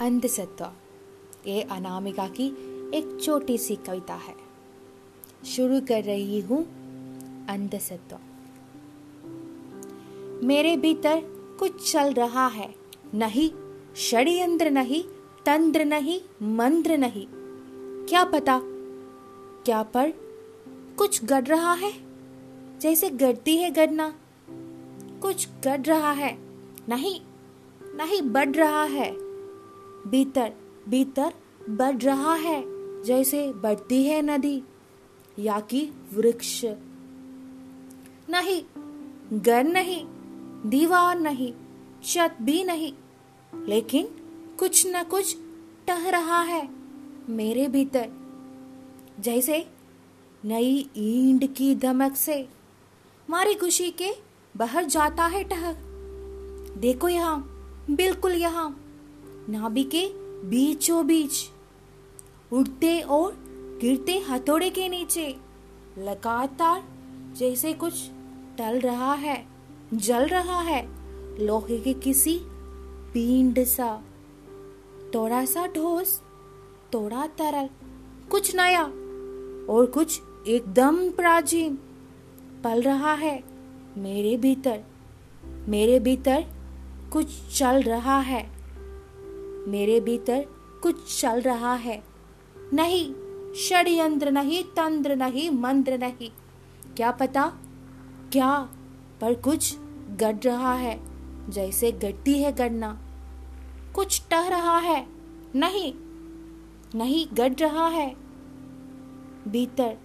अंधसत्व। ये अनामिका की एक छोटी सी कविता है। शुरू कर रही हूँ अंधसत्व। मेरे भीतर कुछ चल रहा है। नहीं, षड्यंत्र नहीं, तंत्र नहीं, मंत्र नहीं। क्या पता? क्या पर कुछ गढ़ रहा है? जैसे गढ़ती है गढ़ना। कुछ गढ़ रहा है। नहीं नहीं बढ़ रहा है। भीतर भीतर बढ़ रहा है, जैसे बढ़ती है नदी, या कि वृक्ष। नहीं, घर नहीं, दीवार नहीं, छत भी नहीं, लेकिन कुछ न कुछ टह रहा है मेरे भीतर, जैसे नई ईंड की धमक से मारी खुशी के बाहर जाता है टहक देखो यहाँ, बिल्कुल यहाँ नाभि के बीचों बीच उड़ते और गिरते हथौड़े के नीचे, लगातार जैसे कुछ टल रहा है, जल रहा है, लोहे के किसी पिंड सा। थोड़ा सा ठोस, थोड़ा तरल, कुछ नया और कुछ एकदम प्राचीन। पल रहा है मेरे भीतर मेरे भीतर कुछ चल रहा है। मेरे भीतर कुछ चल रहा है। नहीं, षड्यंत्र नहीं, तंत्र नहीं, मंत्र नहीं। क्या पता? क्या? पर कुछ गढ़ रहा है, जैसे गड्डी है गढ़ना। कुछ टह रहा है, नहीं नहीं गढ़ रहा है। भीतर